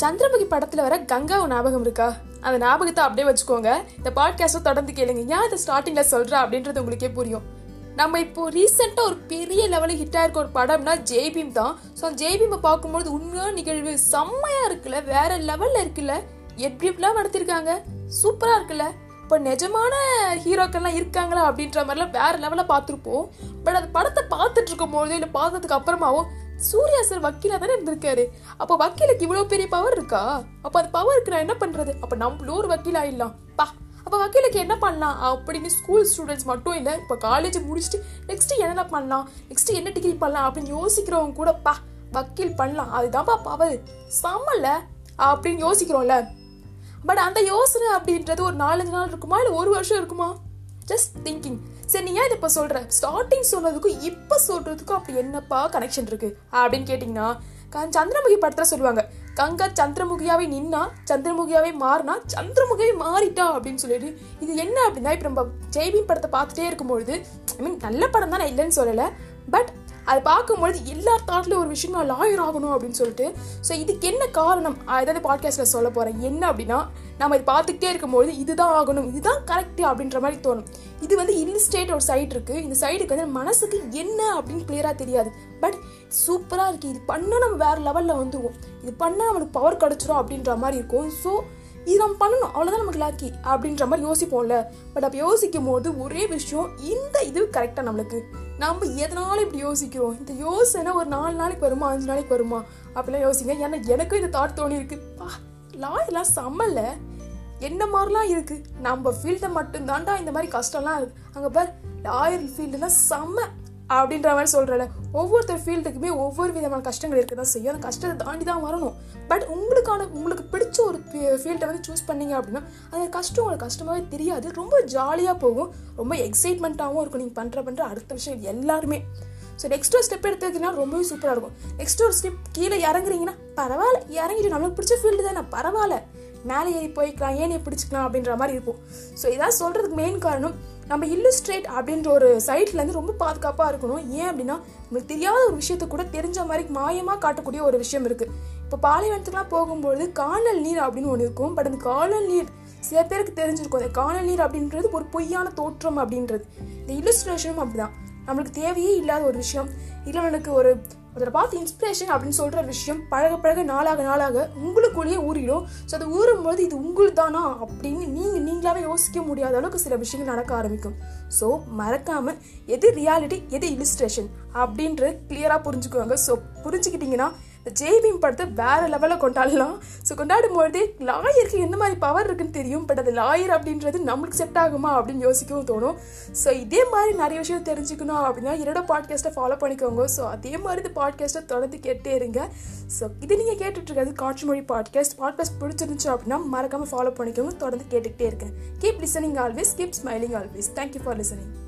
சந்திரமுகி படத்துல வர கங்கா ஞாபகம் இருக்கா? அந்த ஞாபகத்தை அப்படியே வச்சுக்கோங்க. இந்த பாட்காஸ்ட்டை தொடர்ந்து கேளுங்க. ஏன் இதை ஸ்டார்டிங்ல சொல்றா அப்படின்றது உங்களுக்கே புரியும். நம்ம இப்போ ரீசெண்டாக ஒரு பெரிய லெவலில் ஹிட் ஆயிருக்க ஒரு படம்னா ஜெய்பீம் தான். ஸோ அந்த ஜெய்பீமை பார்க்கும்போது உண்மையான நிகழ்வு செம்மையாக இருக்குல்ல? வேற லெவலில் இருக்குல்ல? எப்படி எப்படிலாம் நடத்திருக்காங்க? சூப்பராக இருக்குல்ல? இப்போ நிஜமான ஹீரோக்கள்லாம் இருக்காங்களா அப்படின்ற மாதிரிலாம் வேற லெவலில் பார்த்துருப்போம். பட் அந்த படத்தை பார்த்துட்டு இருக்கும் போதோ இல்லை பார்த்ததுக்கு அப்புறமாவும் சூர்யா சார் வக்கீலா தானே இருந்திருக்காரு. அப்போ வக்கீலுக்கு இவ்வளோ பெரிய பவர் இருக்கா? அப்போ அந்த பவருக்கு நான் என்ன பண்றது? அப்போ நம்மளும் ஒரு வக்கீல் ஆயிடலாம். பா அப்போ வக்கீலுக்கு என்ன பண்ணலாம்? அப்படின்னு ஸ்கூல் ஸ்டூடெண்ட்ஸ் மட்டும் இல்லை இப்போ காலேஜ் முடிச்சுட்டு நெக்ஸ்ட் என்ன பண்ணலாம்? நெக்ஸ்ட் என்ன டிகிரி பண்ணலாம்? அப்படின்னு யோசிக்கிறவங்க கூட பா வக்கீல் பண்ணலாம். அதுதான்ப்பா பவர் சமல்ல அப்படின்னு யோசிக்கிறோம்ல. பட் அந்த யோசனை அப்படின்றது ஒரு நாலஞ்சு நாள் இருக்குமா? இல்லை ஒரு வருஷம் இருக்குமா? ஜஸ்ட் திங்கிங் சரி நீ ஏன் இதை இப்போ சொல்கிற ஸ்டார்டிங் சொன்னதுக்கும் இப்போ சொல்கிறதுக்கும் அப்படி என்னப்பா கனெக்ஷன் இருக்குது அப்படின்னு கேட்டிங்கன்னா க- சந்திரமுகி படத்தில் சொல்லுவாங்க. கங்கா சந்திரமுகியாவே நின்னா சந்திரமுகியாவே மாறினா சந்திரமுகியாவே மாறிட்டா அப்படின்னு சொல்லிட்டு இது என்ன அப்படின்னா இப்போ நம்ம ஜெய்பீம் படத்தை பார்த்துட்டே இருக்கும்பொழுது ஐ மீன் நல்ல படம் தான் நான் இல்லைன்னு சொல்லலை. பட் அதை பார்க்கும்பொழுது எல்லா தாட்லையும் ஒரு விஷயம் நான் லாயர் ஆகணும் அப்படின்னு சொல்லிட்டு ஸோ இதுக்கு என்ன காரணம்? ஏதாவது பாட்காஸ்ட்டில் சொல்ல போகிறேன் என்ன அப்படின்னா நம்ம இது பார்த்துக்கிட்டே இருக்கும்போது இதுதான் ஆகணும் இதுதான் கரெக்டு அப்படின்ற மாதிரி தோணும். இது வந்து இல்லுஸ்ட்ரேட் ஒரு சைடு இருக்குது இந்த சைடுக்கு வந்து மனசுக்கு என்ன அப்படின்னு கிளியராக தெரியாது. பட் சூப்பராக இருக்குது இது பண்ணால் நம்ம வேறு லெவலில் வந்துடுவோம் இது பண்ணால் நம்மளுக்கு பவர் கிடச்சிரும் அப்படின்ற மாதிரி இருக்கும். ஸோ இது நம்ம பண்ணணும் அவ்வளோதான் நமக்கு லாக்கி அப்படின்ற மாதிரி யோசிப்போம்ல. பட் அப்போ யோசிக்கும் போது ஒரே விஷயம் இந்த இது கரெக்டாக நம்மளுக்கு. நம்ம எதனால இப்படி யோசிக்கிறோம்? இந்த யோசனை ஒரு நாலு நாளைக்கு வருமா அஞ்சு நாளைக்கு வருமா? அப்படிலாம் யோசிங்க. ஏன்னா எனக்கும் இந்த தாட் தோணி இருக்கு. பா லாயெல்லாம் செம்மல்ல. என்ன மாதிரிலாம் இருக்கு? நம்ம ஃபீல்டை மட்டும்தான்டா இந்த மாதிரி கஷ்டம்லாம் இருக்கு. அங்கே பார் லாயர் ஃபீல்டுலாம் செம்ம அப்படின்ற மாதிரி சொல்கிறல ஒவ்வொருத்தர் ஃபீல்டுக்குமே ஒவ்வொரு விதமான கஷ்டங்கள் இருக்க தான் செய்யும். அந்த கஷ்டத்தை தாண்டி தான் வரணும். பட் உங்களுக்கான உங்களுக்கு ஃபீல்டை வந்து சூஸ் பண்ணீங்க அப்படின்னா அந்த கஷ்டம் உங்களுக்கு கஷ்டமாகவே தெரியாது. ரொம்ப ஜாலியாக போகும். ரொம்ப எக்ஸைட்மெண்ட்டாகவும் இருக்கும் நீங்கள் பண்ணுற பண்ணுற அடுத்த விஷயம் எல்லாருமே. ஸோ நெக்ஸ்ட் ஒரு ஸ்டெப் எடுத்து ரொம்பவே சூப்பராக இருக்கும். நெக்ஸ்ட் ஒரு ஸ்டெப் கீழே இறங்குறீங்கன்னா பரவாயில்ல. இறங்கிட்டு நம்மளுக்கு பிடிச்ச ஃபீல்டு தானே. பரவாயில்ல. மேலே ஏறி போய்க்கலாம் ஏன் பிடிச்சிக்கலாம் அப்படின்ற மாதிரி இருக்கும். ஸோ இதான் சொல்கிறதுக்கு மெயின் காரணம். நம்ம இல்லுஸ்ட்ரேட் அப்படின்ற ஒரு சைட்லேருந்து ரொம்ப பாதுகாப்பாக இருக்கணும். ஏன் அப்படின்னா நம்மளுக்கு தெரியாத ஒரு விஷயத்த கூட தெரிஞ்ச மாதிரி மாயமாக காட்டக்கூடிய ஒரு விஷயம் இருக்குது இப்போ பாலைவனத்துக்குலாம் போகும்பொழுது காணல் நீர் அப்படின்னு ஒன்று இருக்கும். பட் அந்த காணல் நீர் சில பேருக்கு தெரிஞ்சிருக்கும். அந்த காணல் நீர் அப்படின்றது ஒரு பொய்யான தோற்றம் அப்படின்றது. இந்த இல்லுஸ்ட்ரேஷனும் அப்படிதான். நம்மளுக்கு தேவையே இல்லாத ஒரு விஷயம். இல்லை நம்மளுக்கு ஒரு அதில் பார்த்து இன்ஸ்பிரேஷன் அப்படின்னு சொல்கிற விஷயம் பழக பழக நாளாக நாளாக உங்களுக்குள்ளேயே ஊறிடும். ஸோ அது ஊறும்போது இது உங்களுக்கு தானா அப்படின்னு நீங்கள் நீங்களாவே யோசிக்க முடியாத அளவுக்கு சில விஷயங்கள் நடக்க ஆரம்பிக்கும். ஸோ மறக்காமல் எது ரியாலிட்டி எது இலிஸ்ட்ரேஷன் அப்படின்றது கிளியராக புரிஞ்சுக்குவாங்க ஸோ புரிஞ்சுக்கிட்டிங்கன்னா ஜெய்பீம் படத்தை வேற லெவலில் கொண்டாடலாம். ஸோ கொண்டாடும் பொழுதே லாயருக்கு எந்த மாதிரி பவர் இருக்குன்னு தெரியும் பட் அது லாயர் அப்படின்றது நம்மளுக்கு செட் ஆகுமா அப்படின்னு யோசிக்கவும் தோணும். ஸோ இதே மாதிரி நிறைய விஷயம் தெரிஞ்சுக்கணும் அப்படின்னா என்னோட பாட்காஸ்ட்டை ஃபாலோ பண்ணிக்கோங்க. ஸோ அதே மாதிரி இந்த பாட்காஸ்ட்டை தொடர்ந்து கேட்டே இருங்க. ஸோ இது நீங்கள் கேட்டுட்டு இருக்கிறது காட்சி மொழி பாட்காஸ்ட் பாட்காஸ்ட் பிடிச்சிருந்துச்சு அப்படின்னா மறக்காமல் ஃபாலோ பண்ணிக்கோங்க. தொடர்ந்து கேட்டுக்கிட்டே இருக்கேன் keep listening always keep smiling always thank you for listening